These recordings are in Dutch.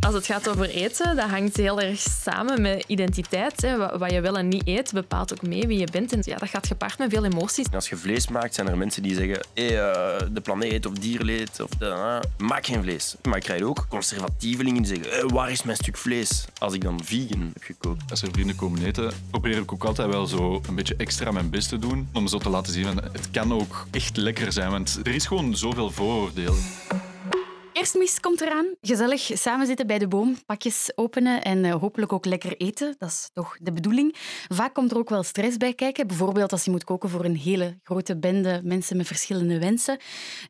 Als het gaat over eten, dat hangt heel erg samen met identiteit. Hè. Wat, je wel en niet eet, bepaalt ook mee wie je bent. En ja, dat gaat gepaard met veel emoties. Als je vlees maakt, zijn er mensen die zeggen hey, eh, de planeet of dierleed of de, maak geen vlees. Maar ik krijg ook conservatievelingen die zeggen hey, waar is mijn stuk vlees? Als ik dan vegan heb gekookt. Als er vrienden komen eten, probeer ik ook altijd wel zo een beetje extra mijn best te doen. Om zo te laten zien, van, het kan ook echt lekker zijn. Want er is gewoon zoveel vooroordelen. Kerstmis komt eraan. Gezellig samen zitten bij de boom, pakjes openen en eh, hopelijk ook lekker eten. Dat is toch de bedoeling. Vaak komt er ook wel stress bij kijken. Bijvoorbeeld als je moet koken voor een hele grote bende mensen met verschillende wensen.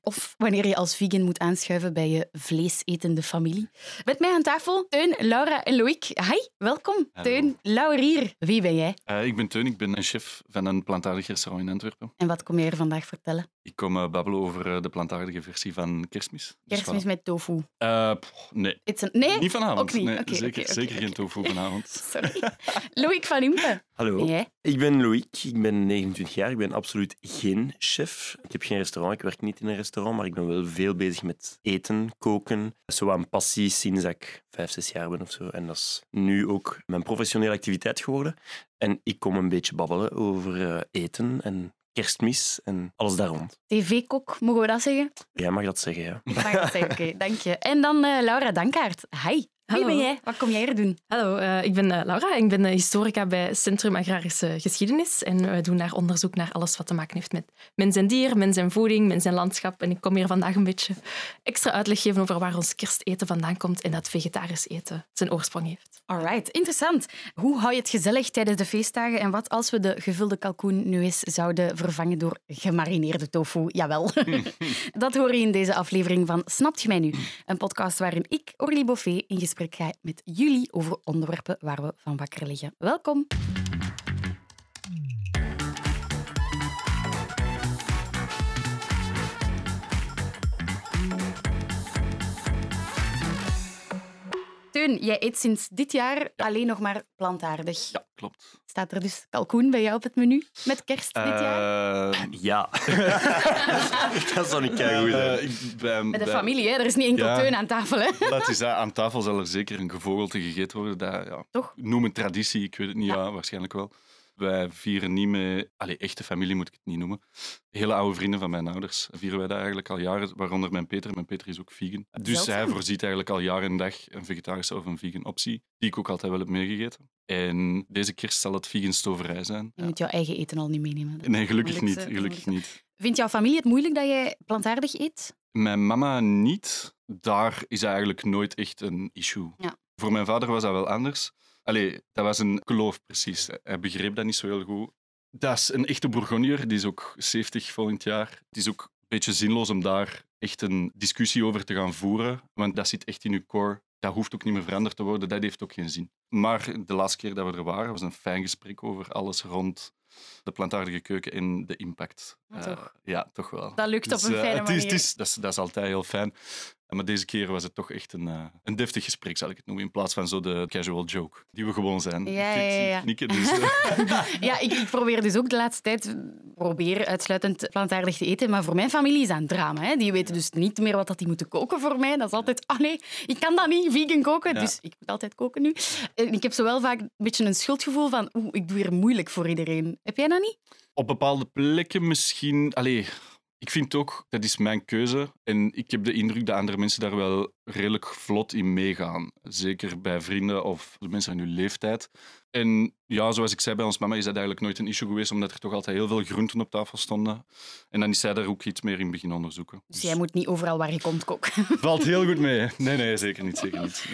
Of wanneer je als vegan moet aanschuiven bij je vleesetende familie. Met mij aan tafel Teun, Laura en Loïc. Hi, welkom. Hallo. Teun, Laurier. Wie ben jij? Eh, ik ben Teun, ik ben een chef van een plantaardig restaurant in Antwerpen. En wat kom je er vandaag vertellen? Ik kom eh, babbelen over eh, de plantaardige versie van kerstmis. Dus Kerstmis voilà. met tofu. Eh, pff, nee, een... Nee? niet vanavond. Ook niet. Nee, zeker zeker geen tofu vanavond. Sorry. Loïc van Impe. Hallo, jij? ik ben Loïc, ik ben 29 jaar, ik ben absoluut geen chef. Ik heb geen restaurant, ik werk niet in een restaurant, maar ik ben wel veel bezig met eten, koken. Zo aan passie sinds ik vijf, zes jaar ben of zo. En dat is nu ook mijn professionele activiteit geworden. En ik kom een beetje babbelen over eh, eten en kerstmis en alles daar rond. TV-kok, mogen we dat zeggen? Jij mag dat zeggen, ja. Ik mag dat zeggen, oké, dank je. En dan eh, Laura Dankaert. Hi. Wie Hallo. ben jij? Wat kom jij er doen? Hallo, eh, ik ben eh, Laura. Ik ben eh, historica bij Centrum Agrarische Geschiedenis. En we doen daar onderzoek naar alles wat te maken heeft met mens en dier, mens en voeding, mens en landschap. En ik kom hier vandaag een beetje extra uitleg geven over waar ons kersteten vandaan komt en dat vegetarisch eten zijn oorsprong heeft. Alright, interessant. Hoe hou je het gezellig tijdens de feestdagen? En wat als we de gevulde kalkoen nu eens zouden vervangen door gemarineerde tofu? Jawel. dat hoor je in deze aflevering van Snapt je mij nu? Een podcast waarin ik, Orly Boffet, in gesprek ga met jullie over onderwerpen waar we van wakker liggen. Welkom. Teun, jij eet sinds dit jaar alleen nog maar plantaardig. Ja, klopt. Staat er dus kalkoen bij jou op het menu met kerst dit jaar? Eh, Ja. dat zou niet goed zijn. eh, ik ben- Met de familie, hè? Er is niet enkel Ja. Teun aan tafel, hè? Dat is dat. Aan tafel zal er zeker een gevogelte gegeten worden. Dat, ja, Toch? Noem het traditie, ik weet het niet, Ja. ja. waarschijnlijk wel. Wij vieren niet met... Allee, echte familie moet ik het niet noemen. Hele oude vrienden van mijn ouders vieren wij dat eigenlijk al jaren, waaronder mijn Peter. Mijn Peter is ook vegan. Dus hij voorziet eigenlijk al jaar en dag een vegetarische of een vegan optie, die ik ook altijd wel heb meegegeten. En deze kerst zal het vegan stoverij zijn. Je moet jouw eigen eten al niet meenemen. Nee, gelukkig niet. Gelukkig niet. Vindt jouw familie het moeilijk dat jij plantaardig eet? Mijn mama niet. Daar is eigenlijk nooit echt een issue. Ja. Voor mijn vader was dat wel anders. Allee, dat was een geloof precies. Hij begreep dat niet zo heel goed. Dat is een echte Bourgondier, die is ook 70 volgend jaar. Het is ook een beetje zinloos om daar echt een discussie over te gaan voeren, want dat zit echt in uw core. Dat hoeft ook niet meer veranderd te worden, dat heeft ook geen zin. Maar de laatste keer dat we er waren, was een fijn gesprek over alles rond de plantaardige keuken en de impact. Ja, Eh, toch? ja, toch wel. Dat lukt op een eh, fijne het is, manier. het is, dat, is, dat is altijd heel fijn. Maar deze keer was het toch echt een, eh, een deftig gesprek, zal ik het noemen, in plaats van zo de casual joke, die we gewoon zijn. Ja, Ik ja, ja. knikken, dus, Ja, ik, ik probeer dus ook de laatste tijd probeer uitsluitend plantaardig te eten. Maar voor mijn familie is dat een drama. Hè. Die weten dus niet meer wat dat die moeten koken voor mij. Dat is altijd, ah nee, ik kan dat niet, vegan koken. Ja. Dus ik moet altijd koken nu. En ik heb zo wel vaak een beetje een schuldgevoel van, oeh, ik doe hier moeilijk voor iedereen. Heb jij dat niet? Op bepaalde plekken misschien... Allee, ik vind ook, dat is mijn keuze. En ik heb de indruk dat andere mensen daar wel redelijk vlot in meegaan. Zeker bij vrienden of de mensen aan uw leeftijd. En ja, zoals ik zei bij ons mama, is dat eigenlijk nooit een issue geweest, omdat er toch altijd heel veel groenten op tafel stonden. En dan is zij daar ook iets meer in beginnen onderzoeken. Dus jij moet niet overal waar je komt koken. Valt heel goed mee. Nee, nee, zeker niet. Zeker niet.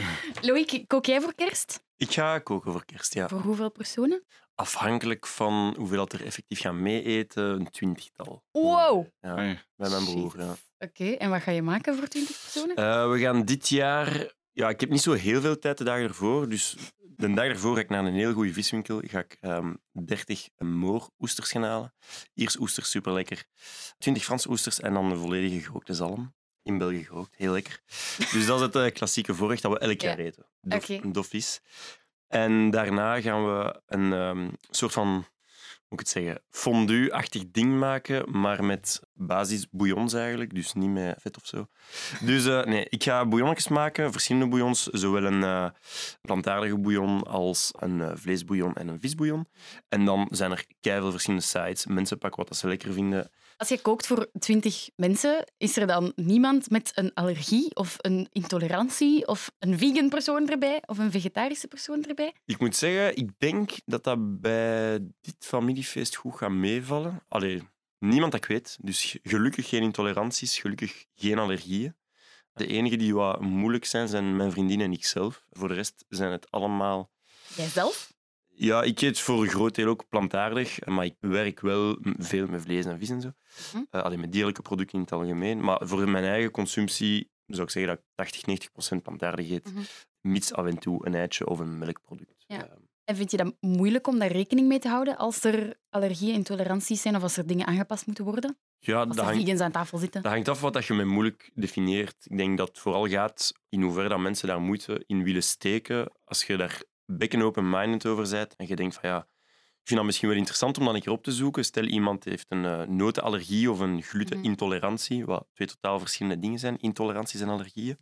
Loïc, kook jij voor kerst? Ik ga koken voor kerst, ja. Voor hoeveel personen? Afhankelijk van hoeveel dat er effectief gaan meeeten, een twintigtal. Wow! Ja, Hey. bij mijn broer. Ja. Oké, en wat ga je maken voor 20 personen? Eh, we gaan dit jaar... Ja, ik heb niet zo heel veel tijd de dag ervoor. Dus de dag ervoor ga ik naar een heel goede viswinkel. Ga ik ehm 30 moor-oesters gaan halen. Ierse oesters, super lekker. 20 Franse oesters en dan een volledige gerookte zalm. In België gerookt, heel lekker. Dus dat is het eh, klassieke voorrecht dat we elk jaar Ja. eten. Dof, Oké. Dof vis. En daarna gaan we een ehm, soort van moet ik het zeggen, fondue-achtig ding maken, maar met basisbouillons eigenlijk, dus niet met vet of zo. Dus uh, nee, ik ga bouillonnetjes maken, verschillende bouillons, zowel een uh, plantaardige bouillon als een uh, vleesbouillon en een visbouillon. En dan zijn er keiveel verschillende sites. Mensen pakken wat ze lekker vinden. Als je kookt voor twintig mensen, is er dan niemand met een allergie of een intolerantie of een vegan persoon erbij of een vegetarische persoon erbij? Ik moet zeggen, ik denk dat dat bij dit familiefeest goed gaat meevallen. Allee, niemand dat ik weet. Dus gelukkig geen intoleranties, gelukkig geen allergieën. De enige die wat moeilijk zijn, zijn mijn vriendin en ikzelf. Voor de rest zijn het allemaal... Jijzelf? Ja, ik eet voor een groot deel ook plantaardig, maar ik werk wel veel met vlees en vis en zo. Hm. Uh, alleen met dierlijke producten in het algemeen. Maar voor mijn eigen consumptie zou ik zeggen dat ik 80, 90 procent plantaardig eet. Mhm. Mits af en toe een eitje of een melkproduct. Ja. Uh, En vind je dat moeilijk om daar rekening mee te houden als er allergieën, intoleranties zijn of als er dingen aangepast moeten worden? ja, Als dat hangt, aan tafel zitten? dat hangt af wat dat je met moeilijk definieert. Ik denk dat het vooral gaat in hoeverre dat mensen daar moeite in willen steken. Als je daar bekken open-minded over bent en je denkt van ja, ik vind dat misschien wel interessant om dan een keer op te zoeken. Stel iemand heeft een eh, notenallergie of een glutenintolerantie, wat twee totaal verschillende dingen zijn, intoleranties en allergieën.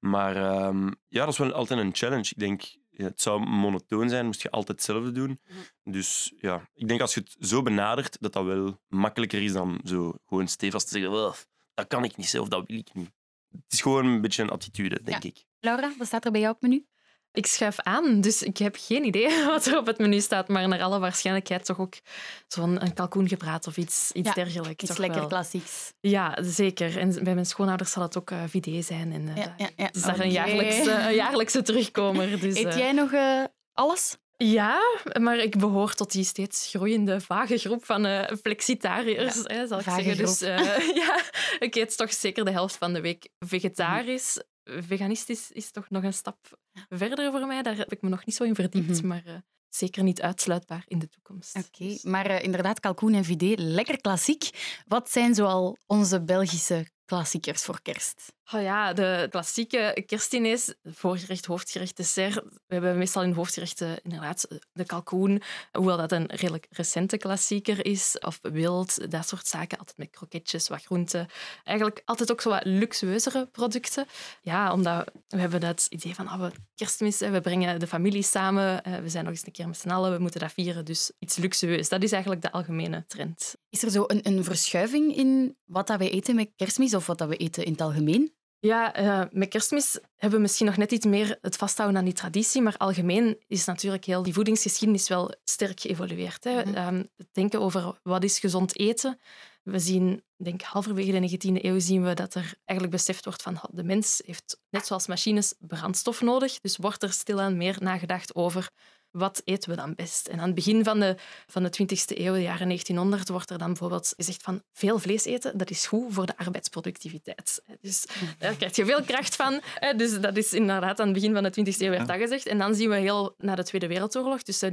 Maar ehm, ja, dat is wel altijd een challenge. Ik denk, het zou monotoon zijn, moest je altijd hetzelfde doen. Dus ja, ik denk als je het zo benadert, dat dat wel makkelijker is dan zo gewoon stevast te zeggen, "Wel, dat kan ik niet zelf, dat wil ik niet. Het is gewoon een beetje een attitude, denk ik. Laura, wat staat er bij jou op menu? Ik schuif aan, dus ik heb geen idee wat er op het menu staat. Maar naar alle waarschijnlijkheid toch ook zo'n een kalkoengebraad of iets, iets Ja, dergelijks. Iets lekker wel. klassieks. Ja, zeker. En bij mijn schoonouders zal het ook eh vidé zijn. En, eh, Ja, ja, ja. Is daar een, jaarlijkse, een jaarlijkse terugkomer. Dus, Eet eh, jij nog alles? Ja, maar ik behoor tot die steeds groeiende vage groep van flexitariërs, hè, zal ik zeggen. Dus eh, ja, ik eet toch zeker de helft van de week vegetarisch. Veganistisch is toch nog een stap verder voor mij. Daar heb ik me nog niet zo in verdiept, Mhm. maar eh, zeker niet uitsluitbaar in de toekomst. Oké, Dus- maar eh, inderdaad, kalkoen en vidé, lekker klassiek. Wat zijn zoal onze Belgische klassiekers voor kerst? Oh ja, de klassieke kerstdiners, voorgerecht, hoofdgerecht, dessert. We hebben meestal in hoofdgerechten inderdaad de kalkoen, hoewel dat een redelijk recente klassieker is. Of wild, dat soort zaken. Altijd met kroketjes, wat groenten. Eigenlijk altijd ook zo wat luxueuzere producten. Ja, omdat we hebben dat idee van oh, we kerstmis, we brengen de familie samen. eh, We zijn nog eens een keer met z'n allen, we moeten dat vieren. Dus iets luxueus. Dat is eigenlijk de algemene trend. Is er zo een, een verschuiving in wat dat wij eten met kerstmis of wat dat we eten in het algemeen? Ja, eh, met kerstmis hebben we misschien nog net iets meer het vasthouden aan die traditie, maar algemeen is natuurlijk heel die voedingsgeschiedenis wel sterk geëvolueerd. Hè. Mhm. Ehm, het denken over wat is gezond eten. We zien, ik denk halverwege de 19e eeuw zien we dat er eigenlijk beseft wordt van de mens heeft, net zoals machines, brandstof nodig. Dus wordt er stilaan meer nagedacht over wat eten we dan best? En aan het begin van de, van de 20e eeuw, de jaren 1900, wordt er dan bijvoorbeeld gezegd van veel vlees eten, dat is goed voor de arbeidsproductiviteit. Dus daar krijg je veel kracht van. Dus dat is inderdaad aan het begin van de 20e eeuw werd dat gezegd. En dan zien we heel na de Tweede Wereldoorlog, tussen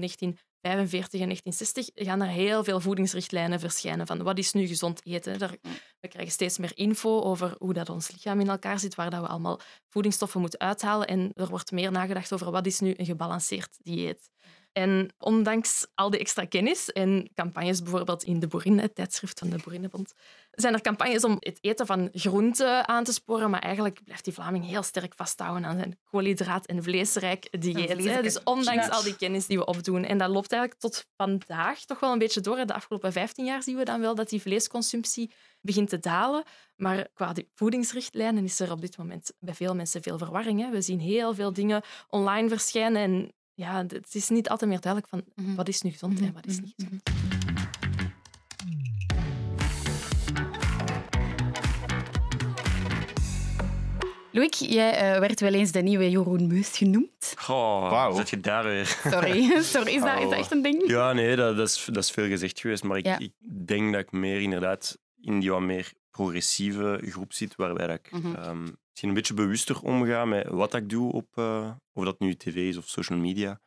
1945 en 1960, gaan er heel veel voedingsrichtlijnen verschijnen van wat is nu gezond eten. Daar, we krijgen steeds meer info over hoe dat ons lichaam in elkaar zit, waar dat we allemaal voedingsstoffen moeten uithalen. En er wordt meer nagedacht over wat is nu een gebalanceerd dieet. En ondanks al die extra kennis en campagnes, bijvoorbeeld in de Boerin, het tijdschrift van de Boerinnenbond, zijn er campagnes om het eten van groenten aan te sporen, maar eigenlijk blijft die Vlaming heel sterk vasthouden aan zijn koolhydraat- en vleesrijk dieet. hè. Dus ondanks al die kennis die we opdoen. En dat loopt eigenlijk tot vandaag toch wel een beetje door. De afgelopen 15 jaar zien we dan wel dat die vleesconsumptie begint te dalen. Maar qua die voedingsrichtlijnen is er op dit moment bij veel mensen veel verwarring. Hè. We zien heel veel dingen online verschijnen en ja, het is niet altijd meer duidelijk van Mhm. wat is nu gezond en wat is niet gezond. Loïc, jij eh, werd wel eens de nieuwe Jeroen Meust genoemd. Goh, Wauw. zit je daar weer? Sorry, Sorry is, dat, is dat echt een ding? Ja, nee, dat, dat, is, dat is veel gezegd geweest. Maar ik, Ja. ik denk dat ik meer inderdaad in die wat meer progressieve groep zit, waarbij dat ik Mhm. ehm, misschien een beetje bewuster omga met wat ik doe, op, eh, of dat nu tv is of social media.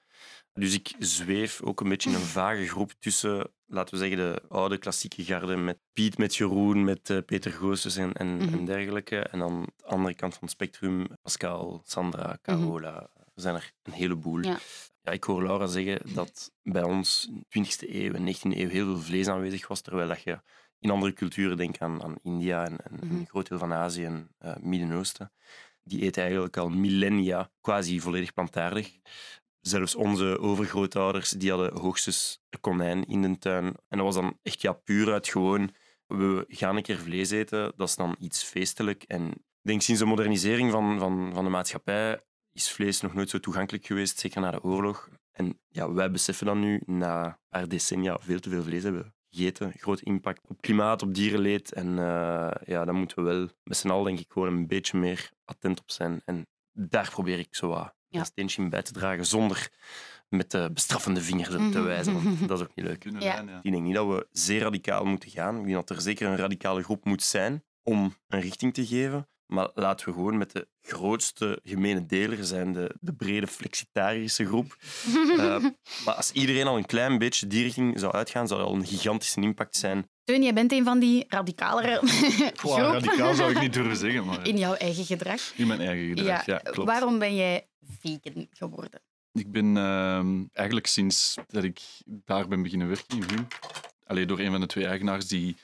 Dus ik zweef ook een beetje in een vage groep tussen, laten we zeggen, de oude klassieke garde met Piet, met Jeroen, met eh, Peter Goossens en, en, Mhm. en dergelijke. En dan de andere kant van het spectrum, Pascal, Sandra, Carola, Er zijn er een heleboel. Ja. Ja, ik hoor Laura zeggen dat bij ons in de 20e eeuw en 19e eeuw heel veel vlees aanwezig was, terwijl dat je in andere culturen, denk aan, aan India en, en Mhm. een groot deel van Azië en eh, Midden-Oosten, die eten eigenlijk al millennia quasi volledig plantaardig. Zelfs onze overgrootouders die hadden hoogstens een konijn in de tuin. En dat was dan echt ja, puur uit gewoon, we gaan een keer vlees eten, dat is dan iets feestelijk. En ik denk sinds de modernisering van, van, van de maatschappij is vlees nog nooit zo toegankelijk geweest, zeker na de oorlog. En ja, wij beseffen dan nu, na een paar decennia veel te veel vlees hebben gegeten. Groot impact op klimaat, op dierenleed. En eh, ja, daar moeten we wel met z'n allen denk ik gewoon een beetje meer attent op zijn. En daar probeer ik zo wat Ja. een steentje in bij te dragen, zonder met de bestraffende vingers te wijzen. Want dat is ook niet leuk. Ja. lijn, ja. Ik denk niet dat we zeer radicaal moeten gaan. Ik denk dat er zeker een radicale groep moet zijn om een richting te geven. Maar laten we gewoon met de grootste gemene deler zijn, de, de brede flexitarische groep. Eh, maar als iedereen al een klein beetje die richting zou uitgaan, zou dat al een gigantische impact zijn. Teun, jij bent een van die radicalere Goh, groep radicaal zou ik niet durven zeggen, maar in jouw eigen gedrag. in mijn eigen gedrag. Ja, klopt. Waarom ben jij vegan geworden? Ik ben ehm, eigenlijk sinds dat ik daar ben beginnen werken in Huum, alleen door een van de twee eigenaars die,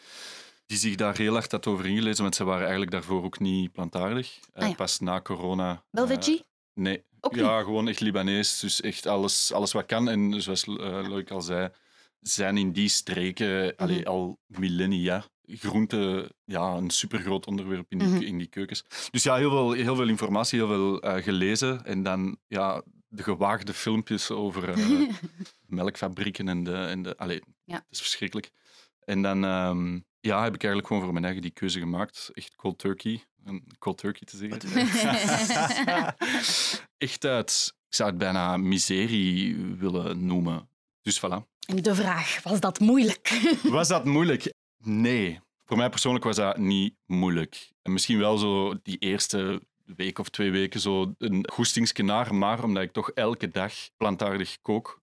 die zich daar heel hard had over ingelezen, want ze waren eigenlijk daarvoor ook niet plantaardig. Eh, Ah ja. Pas na corona. Wel eh, veggie? nee. Ook ja, gewoon echt Libanees. Dus echt alles, alles wat kan. En zoals uh, Loïc al zei, zijn in die streken allee, Mhm. al millennia groente ja, een supergroot onderwerp in die, Mhm. in die keukens. Dus ja, heel veel, heel veel informatie, heel veel eh, gelezen. En dan ja, de gewaagde filmpjes over eh, melkfabrieken en de... En de allee, Ja. Het is verschrikkelijk. En dan ehm, ja, heb ik eigenlijk gewoon voor mijn eigen die keuze gemaakt. Echt cold turkey. Een cold turkey te zeggen. Echt uit, ik zou het bijna miserie willen noemen. Dus voilà. En de vraag, was dat moeilijk? Was dat moeilijk? Nee. Voor mij persoonlijk was dat niet moeilijk. En misschien wel zo die eerste week of twee weken zo een goestingskenaar, maar omdat ik toch elke dag plantaardig kook,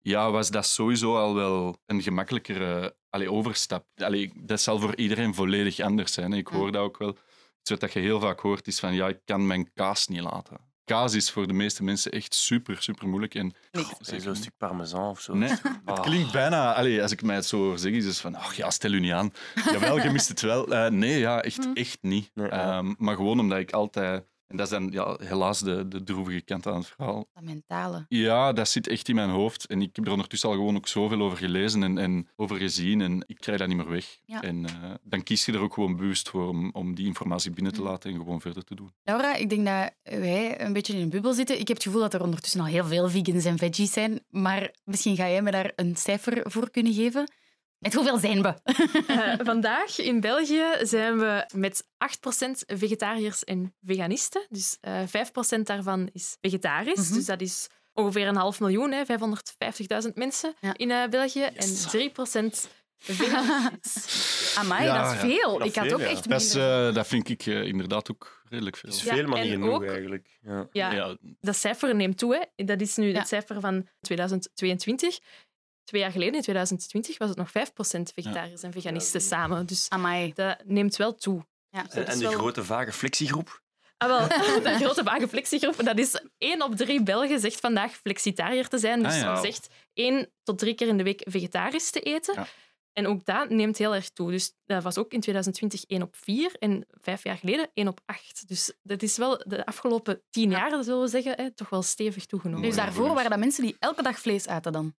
ja, was dat sowieso al wel een gemakkelijkere allee, overstap. Allee, dat zal voor iedereen volledig anders zijn. hè. Ik hoor dat ook wel. Iets wat je heel vaak hoort is van, ja, ik kan mijn kaas niet laten. Kaas is voor de meeste mensen echt super, super moeilijk. En, Nee. Zeg zo'n stuk parmesan of zo. Nee, Ah. het klinkt bijna... Allee, als ik mij het zo hoor zeggen, is het van... Ach ja, stel u niet aan. Jawel, je mist het wel. Eh, nee, ja, echt, echt niet. Nee. Ehm, maar gewoon omdat ik altijd... En dat is dan ja, helaas de, de droevige kant aan het verhaal. Dat mentale. Ja, dat zit echt in mijn hoofd. En ik heb er ondertussen al gewoon ook zoveel over gelezen en, en over gezien. En ik krijg dat niet meer weg. Ja. En eh, dan kies je er ook gewoon bewust voor om, om die informatie binnen te Mm. laten en gewoon verder te doen. Laura, ik denk dat wij een beetje in een bubbel zitten. Ik heb het gevoel dat er ondertussen al heel veel vegans en veggies zijn. Maar misschien ga jij me daar een cijfer voor kunnen geven. Met hoeveel zijn we? Eh, vandaag in België zijn we met 8% vegetariërs en veganisten. Dus eh 5% daarvan is vegetarisch. Mhm. Dus dat is ongeveer een half miljoen, hè, 550.000 mensen Ja. in eh, België. Yes. En 3% veganistisch. Amai, Ja, dat is ja. veel. Dat ik had veel, ook ja. echt Dat, is, minder. eh, dat vind ik eh, inderdaad ook redelijk veel. Het is Ja, veel, maar niet en genoeg ook- eigenlijk. Ja. Ja, Ja, dat cijfer neemt toe. Hè. Dat is nu Ja. het cijfer van 2022. Twee jaar geleden, in 2020, was het nog 5% vegetariërs en veganisten samen. Dus Amai. dat neemt wel toe. Ja. En, de wel- grote vage flexiegroep? Ah, wel, de grote vage flexiegroep, dat is één op drie Belgen zegt vandaag flexitariër te zijn. Dus Ah, ja. dat zegt één tot drie keer in de week vegetarisch te eten. Ja. En ook dat neemt heel erg toe. Dus dat was ook in 2020 één op vier en vijf jaar geleden één op acht. Dus dat is wel de afgelopen tien Ja. jaar, zullen we zeggen, hè, toch wel stevig toegenomen. Dus daarvoor waren dat mensen die elke dag vlees aten dan?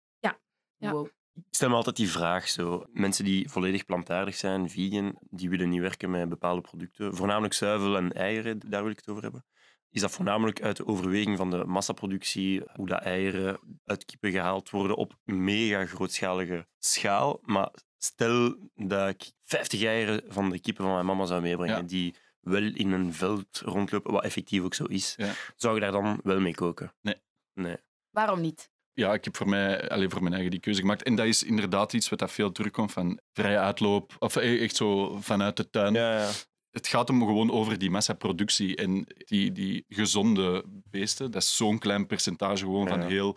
Ja. Wow. Ik stel me altijd die vraag. Zo. Mensen die volledig plantaardig zijn, vegan, die willen niet werken met bepaalde producten. Voornamelijk zuivel en eieren, daar wil ik het over hebben. Is dat voornamelijk uit de overweging van de massaproductie, hoe dat eieren uit kippen gehaald worden op mega grootschalige schaal. Maar stel dat ik 50 eieren van de kippen van mijn mama zou meebrengen, Ja. die wel in een veld rondlopen, wat effectief ook zo is, Ja. zou je daar dan wel mee koken? Nee. Nee. Waarom niet? Ja, ik heb voor mij, alleen voor mijn eigen die keuze gemaakt. En dat is inderdaad iets wat dat veel terugkomt van vrije uitloop. Of eh, echt zo vanuit de tuin. Ja, ja. Het gaat hem gewoon over die massaproductie. En die, die gezonde beesten, dat is zo'n klein percentage gewoon van, heel,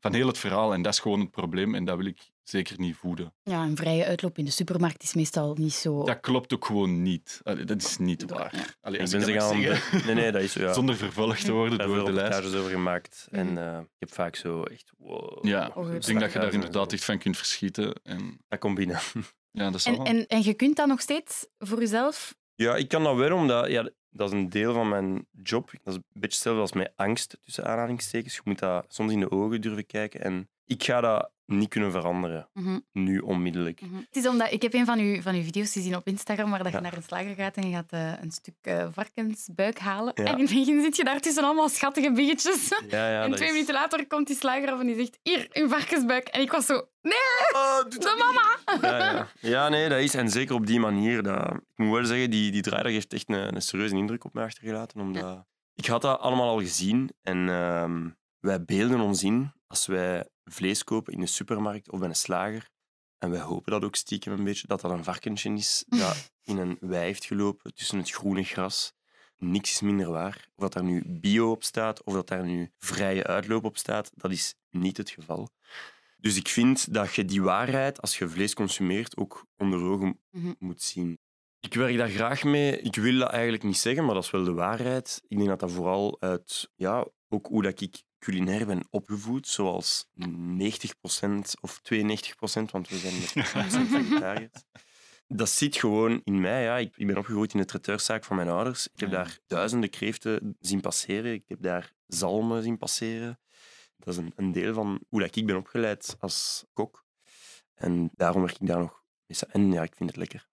van heel het verhaal. En dat is gewoon het probleem. En dat wil ik zeker niet voeden. Ja, een vrije uitloop in de supermarkt is meestal niet zo... Dat klopt ook gewoon niet. Allee, dat is niet waar. Allee, Ik als ben ik ze gaan... zeggen. Nee, nee, dat is zo, ja. Zonder vervolgd te worden daar door de lijst. reportages over gemaakt. En Mhm. eh, ik heb vaak zo echt... Wow, Ja, Oh, ik denk dat je daar inderdaad echt van kunt verschieten. En Dat komt binnen. ja, dat En, en, en je kunt dat nog steeds voor jezelf... Ja, ik kan dat wel, omdat ja, dat is een deel van mijn job. Dat is een beetje hetzelfde als met angst, tussen aanhalingstekens. Je moet dat soms in de ogen durven kijken. En ik ga dat niet kunnen veranderen, Mhm, nu onmiddellijk. mhm. Het is omdat ik heb een van uw, van uw video's gezien op Instagram waar dat je naar een slager gaat en je gaat eh, een stuk eh, varkensbuik halen. Ja. En in het begin zit je daar tussen allemaal schattige biggetjes. Ja, en twee is- minuten later komt die slager af en die zegt hier, uw varkensbuik. En ik was zo, nee, Oh, de mama! Ja, ja. ja, nee, dat is. En zeker op die manier. Dat, ik moet wel zeggen, die, die draaidag heeft echt een, een serieuze indruk op mij achtergelaten. Omdat, Ik had dat allemaal al gezien. En ehm, wij beelden ons in als wij vlees kopen in de supermarkt of bij een slager. En wij hopen dat ook stiekem een beetje, dat dat een varkentje is dat in een wei heeft gelopen tussen het groene gras. Niks is minder waar. Of dat daar nu bio op staat, of dat daar nu vrije uitloop op staat, dat is niet het geval. Dus ik vind dat je die waarheid, als je vlees consumeert, ook onder ogen Mhm. moet zien. Ik werk daar graag mee. Ik wil dat eigenlijk niet zeggen, maar dat is wel de waarheid. Ik denk dat dat vooral uit ja, ook hoe dat ik culinair ben opgevoed, zoals 90% of 92%, want we zijn met 100% vegetariërs. Dat zit gewoon in mij. Ja. Ik, ik ben opgegroeid in de traiteurszaak van mijn ouders. Ik heb Ja. daar duizenden kreeften zien passeren. Ik heb daar zalmen zien passeren. Dat is een, een deel van hoe dat ik ben opgeleid als kok. En daarom werk ik daar nog En ja, ik vind het lekker.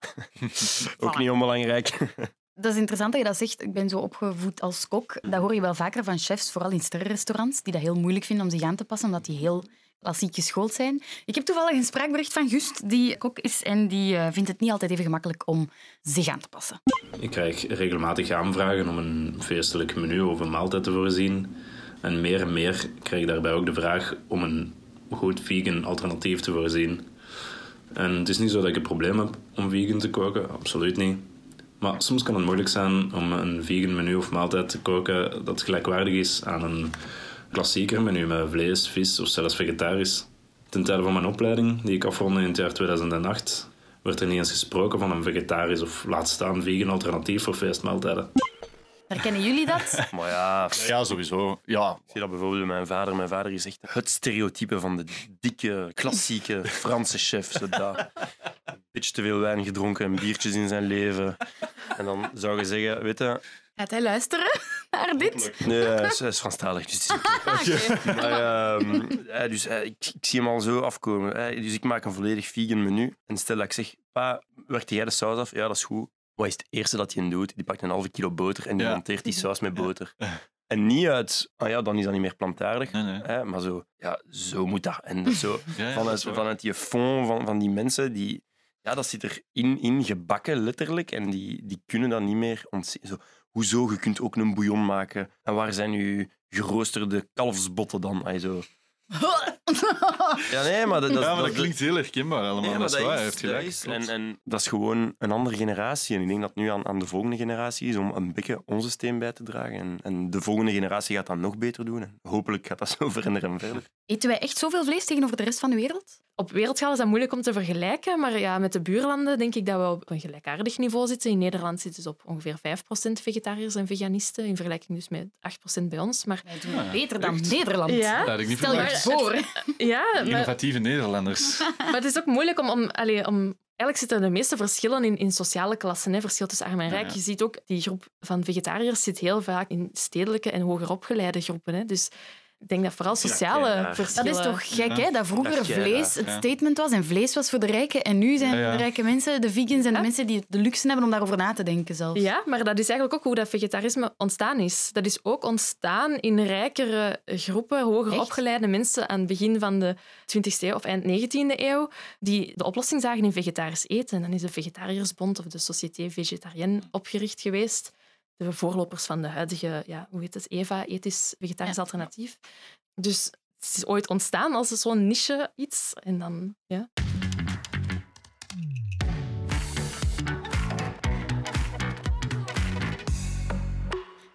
Ook niet onbelangrijk. Dat is interessant dat je dat zegt. Ik ben zo opgevoed als kok. Dat hoor je wel vaker van chefs, vooral in sterrenrestaurants, die dat heel moeilijk vinden om zich aan te passen, omdat die heel klassiek geschoold zijn. Ik heb toevallig een spraakbericht van Gust, die kok is en die eh, vindt het niet altijd even gemakkelijk om zich aan te passen. Ik krijg regelmatig aanvragen om een feestelijk menu of een maaltijd te voorzien. En meer en meer krijg ik daarbij ook de vraag om een goed vegan alternatief te voorzien. En het is niet zo dat ik een probleem heb om vegan te koken, absoluut niet. Maar soms kan het moeilijk zijn om een vegan menu of maaltijd te koken dat gelijkwaardig is aan een klassieker menu met vlees, vis of zelfs vegetarisch. Ten tijde van mijn opleiding, die ik afronde in het jaar 2008, werd er niet eens gesproken van een vegetarisch of laat staan vegan alternatief voor feestmaaltijden. Herkennen jullie dat? Maar ja, Ja, sowieso. Ja, Ik zie dat bijvoorbeeld bij mijn vader. Mijn vader is echt het stereotype van de dikke, klassieke Franse chef. Zo dat. Een beetje te veel wijn gedronken en biertjes in zijn leven. En dan zou je zeggen, weet je... Gaat hij luisteren naar dit? Nee, hij is, hij is Franstalig, dus het is oké. Maar, eh, dus, ik, ik zie hem al zo afkomen. Dus ik maak een volledig vegan menu. En stel dat ik zeg, pa, werkte jij de saus af? Ja, dat is goed. Wat is het eerste dat hij doet? Die pakt een halve kilo boter en die Ja. monteert die saus met boter. En niet uit, ah ja, dan is dat niet meer plantaardig. nee, nee. Hè, maar zo, ja, zo moet dat. En zo, Ja, ja, dat vanuit, vanuit die fond van, van die mensen, die, ja, dat zit erin in gebakken, letterlijk. En die, die kunnen dat niet meer ontzien. Zo, hoezo, je kunt ook een bouillon maken. En waar zijn uw geroosterde kalfsbotten dan? Zo. Ja, nee, maar dat, dat, ja, maar dat, dat- klinkt heel herkenbaar allemaal. Nee, maar dat is waar, heeft gelijk. dat is- klopt. en, en dat is gewoon een andere generatie. En ik denk dat het nu aan, aan de volgende generatie is om een beetje onze steen bij te dragen. En, en de volgende generatie gaat dat nog beter doen. En hopelijk gaat dat zo veranderen en verder. Eten wij echt zoveel vlees tegenover de rest van de wereld? Op wereldschaal is dat moeilijk om te vergelijken, maar ja, met de buurlanden denk ik dat we op een gelijkaardig niveau zitten. In Nederland zitten ze op ongeveer 5% vegetariërs en veganisten, in vergelijking dus met 8% bij ons. Maar Wij doen Ja, het beter dan echt? Nederland. Ja? Dat had ik niet Stel je voor. ja, maar, Innovatieve Nederlanders. maar het is ook moeilijk om... om, allee, om Eigenlijk zitten de meeste verschillen in, in sociale klassen. Hè. Verschil tussen arm en rijk. Ja, ja. Je ziet ook, die groep van vegetariërs zit heel vaak in stedelijke en hoger opgeleide groepen. Hè. Dus ik denk dat vooral sociale kei raar. Dat verschillen... is toch gek, hè? Dat vroeger Dat vlees het ja. statement was en vlees was voor de rijken. En nu zijn Ja, ja. de rijke mensen, de vegans en de Ja. mensen die de luxe hebben om daarover na te denken zelfs. Ja, maar dat is eigenlijk ook hoe dat vegetarisme ontstaan is. Dat is ook ontstaan in rijkere groepen, hoger Echt? opgeleide mensen aan het begin van de 20e eeuw of eind 19e eeuw, die de oplossing zagen in vegetarisch eten. En dan is de Vegetariërsbond of de Société Végétarienne opgericht geweest. De voorlopers van de huidige, ja, hoe heet het, EVA, ethisch vegetarisch Ja. alternatief. Dus het is ooit ontstaan als zo'n niche iets. En dan, ja.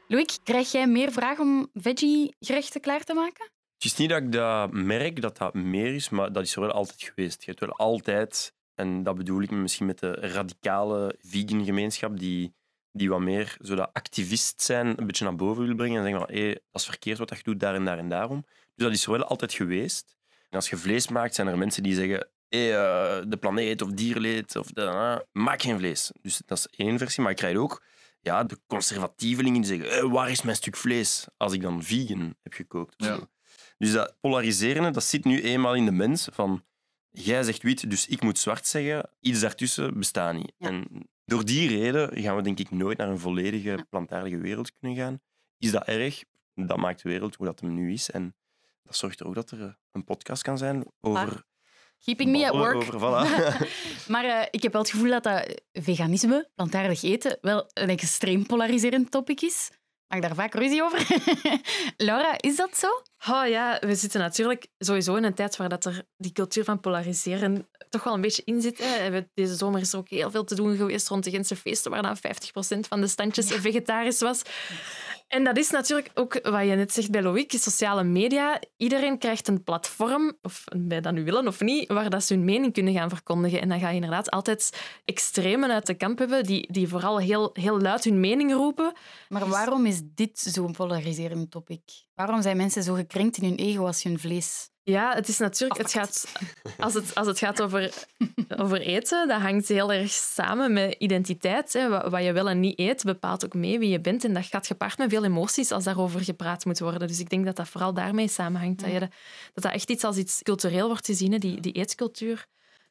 Loïc, krijg jij meer vragen om veggie-gerechten klaar te maken? Het is niet dat ik dat merk, dat dat meer is, maar dat is er wel altijd geweest. Je hebt wel altijd, en dat bedoel ik misschien met de radicale vegan gemeenschap, die, die wat meer zo dat activist zijn een beetje naar boven wil brengen en zeggen van hé, dat is verkeerd wat je doet, daar en daar en daarom. Dus dat is er wel altijd geweest. En als je vlees maakt, zijn er mensen die zeggen hé, eh, de planeet of dierleed, of de, maak geen vlees. Dus dat is één versie, maar ik krijg ook ja, de conservatievelingen die zeggen "Eh, waar is mijn stuk vlees als ik dan vegan heb gekookt. Ja. Dus dat polariseren, dat zit nu eenmaal in de mens. Van, jij zegt wit, dus ik moet zwart zeggen. Iets daartussen bestaat niet. Ja. En door die reden gaan we denk ik nooit naar een volledige plantaardige wereld kunnen gaan. Is dat erg? Dat maakt de wereld hoe dat hem nu is. En dat zorgt er ook dat er eh, een podcast kan zijn over... Keeping me at work. Over, voilà. Maar eh, ik heb wel het gevoel dat, dat veganisme, plantaardig eten, wel een extreem polariserend topic is. Mag ik daar vaak ruzie over? Laura, is dat zo? Oh ja, we zitten natuurlijk sowieso in een tijd waar dat er die cultuur van polariseren toch wel een beetje in zit. Hè. We hebben- Deze zomer is er ook heel veel te doen geweest rond de Gentse feesten, waar dan 50% van de standjes vegetarisch was. En dat is natuurlijk ook wat je net zegt bij Loïc, sociale media. Iedereen krijgt een platform, of bij dat nu willen of niet, waar dat ze hun mening kunnen gaan verkondigen. En dan ga je inderdaad altijd extremen uit de kamp hebben, die, die vooral heel, heel luid hun mening roepen. Maar waarom is dit zo'n polariserend topic? Waarom zijn mensen zo gekrenkt in hun ego als je hun vlees... Ja, het is natuurlijk. Het gaat, als, het, als het gaat over, over eten, dat hangt heel erg samen met identiteit. Hè. Wat, wat je wel en niet eet, bepaalt ook mee wie je bent. En dat gaat gepaard met veel emoties als daarover gepraat moet worden. Dus ik denk dat dat vooral daarmee samenhangt. Dat, je de- dat dat echt iets als iets cultureel wordt gezien, hè, die, die eetcultuur.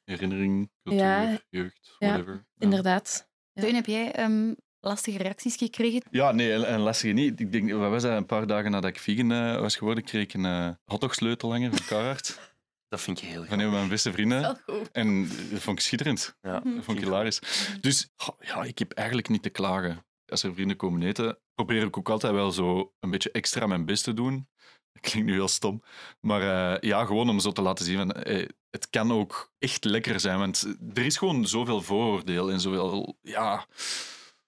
Herinnering, cultuur, Ja. jeugd, whatever. Ja. Inderdaad. Ja. Teun, heb jij ehm, lastige reacties gekregen? Ja, nee, en, lastige niet. Ik denk, wat was dat, een paar dagen nadat ik vegan eh, was geworden, kreeg ik een eh hotdogsleutelhanger van Carhartt. Dat vind je heel Van een van mijn beste vrienden. goed. En dat vond ik schitterend. Ja, Dat vond ik hilarisch. Dus ja, ik heb eigenlijk niet te klagen. Als er vrienden komen eten, probeer ik ook altijd wel zo een beetje extra mijn best te doen. Dat klinkt nu heel stom. Maar eh, ja, gewoon om zo te laten zien van... eh, het kan ook echt lekker zijn, want er is gewoon zoveel vooroordeel en zoveel... Ja,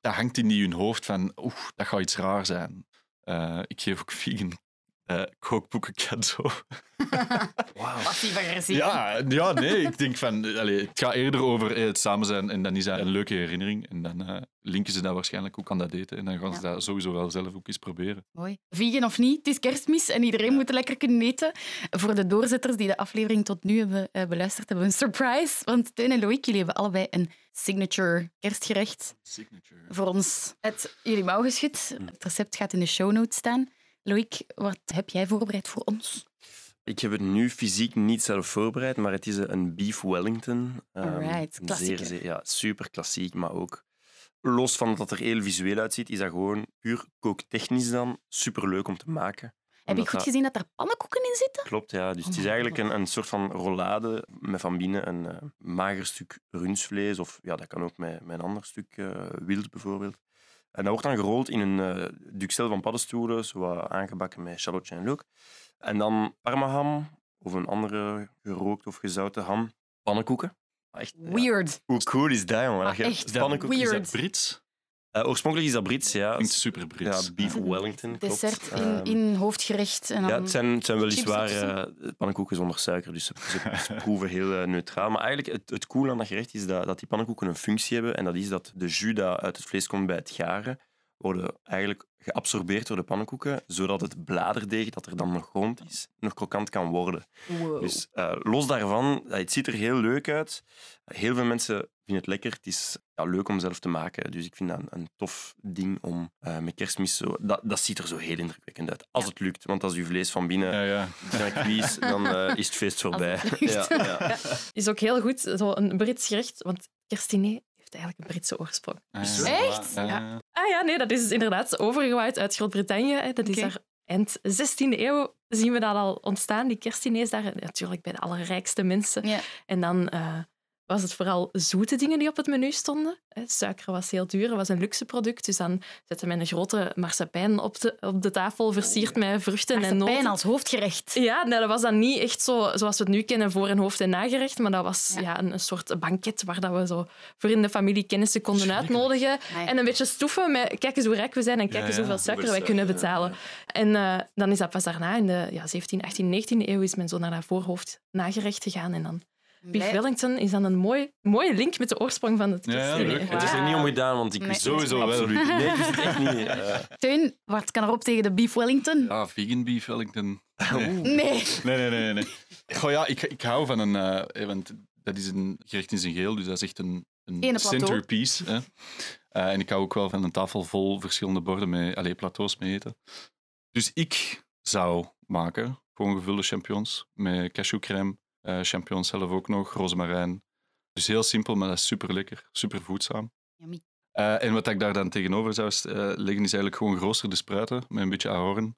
dat hangt in die hun hoofd van... Oeh, dat gaat iets raar zijn. Eh, ik geef ook vegan eh kookboeken cadeau. Passief-agressief. Ja, ja, nee, ik denk van... Allee, het gaat eerder over eh, het samen zijn en dan is dat een leuke herinnering. En dan eh, linken ze dat waarschijnlijk ook aan dat eten. En dan gaan ze Ja. dat sowieso wel zelf ook eens proberen. Mooi. Vegan of niet, het is kerstmis en iedereen moet lekker kunnen eten. Voor de doorzetters die de aflevering tot nu hebben beluisterd, hebben we een surprise. Want Teun en Loïc, jullie hebben allebei een signature kerstgerecht Signature. voor ons uit jullie mouw geschud. Het recept gaat in de show notes staan. Loïc, wat heb jij voorbereid voor ons? Ik heb het nu fysiek niet zelf voorbereid, maar het is een beef Wellington. Ehm, Alright, klassieker. zeer, zeer- ja, super klassiek, maar ook los van dat het er heel visueel uitziet, is dat gewoon puur kooktechnisch dan super leuk om te maken. Heb ik goed dat- gezien dat er pannenkoeken in zitten? Klopt, ja. Dus het is eigenlijk een, een soort van rollade met van binnen een eh, mager stuk rundvlees. Of ja, dat kan ook met, met een ander stuk eh, wild bijvoorbeeld. En dat wordt dan gerold in een eh duxel van paddenstoelen, zo wat aangebakken met shallotje en look. En dan parmaham of een andere gerookt of gezouten ham. Pannenkoeken. Echt, ja. Weird. Hoe cool is dat, jongen? Ah, echt pannenkoeken- is dat Brits? Eh, oorspronkelijk is dat Brits, ja. Klinkt super Brits. Ja, beef Wellington, klopt. Dessert in, Ehm, in hoofdgerecht. En dan... Ja, het zijn, het zijn weliswaar eh, pannenkoeken zonder suiker, dus ze, proeven heel eh, neutraal. Maar eigenlijk, het, het coole aan dat gerecht is dat, dat die pannenkoeken een functie hebben. En dat is dat de jus dat uit het vlees komt bij het garen, worden eigenlijk geabsorbeerd door de pannenkoeken, zodat het bladerdeeg dat er dan nog rond is, nog krokant kan worden. Wow. Dus eh, los daarvan, eh, het ziet er heel leuk uit. Heel veel mensen vinden het lekker. Het is ja, leuk om zelf te maken. Dus ik vind dat een, een tof ding om eh, met kerstmis zo... Dat, dat ziet er zo heel indrukwekkend uit. Als het lukt. Want als je vlees van binnen Ja, ja. dan is het feest voorbij. het. Ja, ja. Is ook heel goed, zo een Brits gerecht, want kerstdiner heeft eigenlijk een Britse oorsprong. Ah, ja. Echt? Ja. Ja. Ah ja, nee, dat is inderdaad overgewaaid uit Groot-Brittannië. hè. Dat is daar eind 16e eeuw zien we dat al ontstaan, die kerstdiners daar. Natuurlijk bij de allerrijkste mensen. Ja. En dan eh, was het vooral zoete dingen die op het menu stonden. Suiker was heel duur, het was een luxe product. Dus dan zetten we een grote marsepein op de, op de tafel, versierd met vruchten en Marsepein noten. als hoofdgerecht. Ja, dat was dan niet echt zo zoals we het nu kennen voor een hoofd- en nagerecht, maar dat was Ja. ja. een, een soort banket waar dat we zo voor in de familie kennissen konden uitnodigen. En een beetje stoeven met kijk eens hoe rijk we zijn en kijk Ja, eens ja, hoeveel suiker wij kunnen suiker, betalen. En eh, dan is dat pas daarna, in de ja, 17, 18, 19e eeuw, is men zo naar dat voorhoofd nagerecht gegaan. En dan beef Wellington is dan een mooi, mooie link met de oorsprong van het Ja, ja. Het is er niet om gedaan, want ik Nee. wist Sowieso wel. absoluut. Nee, ik wist het echt niet. Eh, Teun, wat kan erop tegen de beef Wellington? Ja, vegan beef Wellington. oeh. Nee. Nee, nee, nee. nee. Goh, ja, ik, ik hou van een... eh, want dat is een gerecht in zijn geheel, dus dat is echt een, een centerpiece. Hè. Eh, en ik hou ook wel van een tafel vol verschillende borden met allee, plateaus mee eten. Dus ik zou maken gewoon gevulde champignons met cashewcrème, eh champignons zelf ook nog, rozemarijn. Dus heel simpel, maar dat is super lekker, super voedzaam. Yummy. Eh, en wat ik daar dan tegenover zou eh, leggen, is eigenlijk gewoon geroosterde spruiten met een beetje ahorn.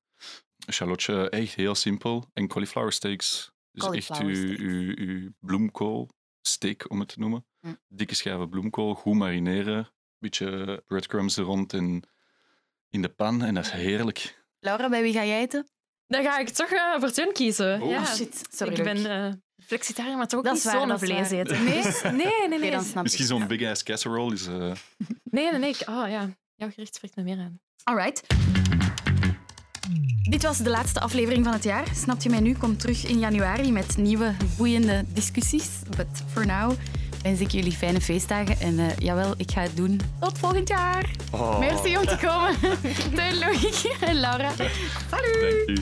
Een shallotje, echt heel simpel. En cauliflower steaks. Dus echt Cauliflower uw, steaks. uw, uw bloemkool, steak om het te noemen. Hm. Dikke schijven bloemkool, goed marineren. Beetje breadcrumbs er rond in, in de pan. En dat is heerlijk. Laura, bij wie ga jij eten? Dan ga ik toch eh, voor Teun kiezen. Oh, ja. Oh, shit. Sorry, ik ben eh, flexitariër, maar toch ook Dat niet vlees waar. eten. Nee? nee, nee. Nee. dan snap Misschien zo'n big ass casserole is... eh, Nee, nee, nee. ik- Oh ja, jouw gericht spreekt me meer aan. Alright. Dit was de laatste aflevering van het jaar. Snapt je mij nu? Kom terug in januari met nieuwe boeiende discussies. But for now wens ik jullie fijne feestdagen. En eh, jawel, ik ga het doen. Tot volgend jaar. Oh. Merci om te komen. Teun, Loïc en Laura. Salut.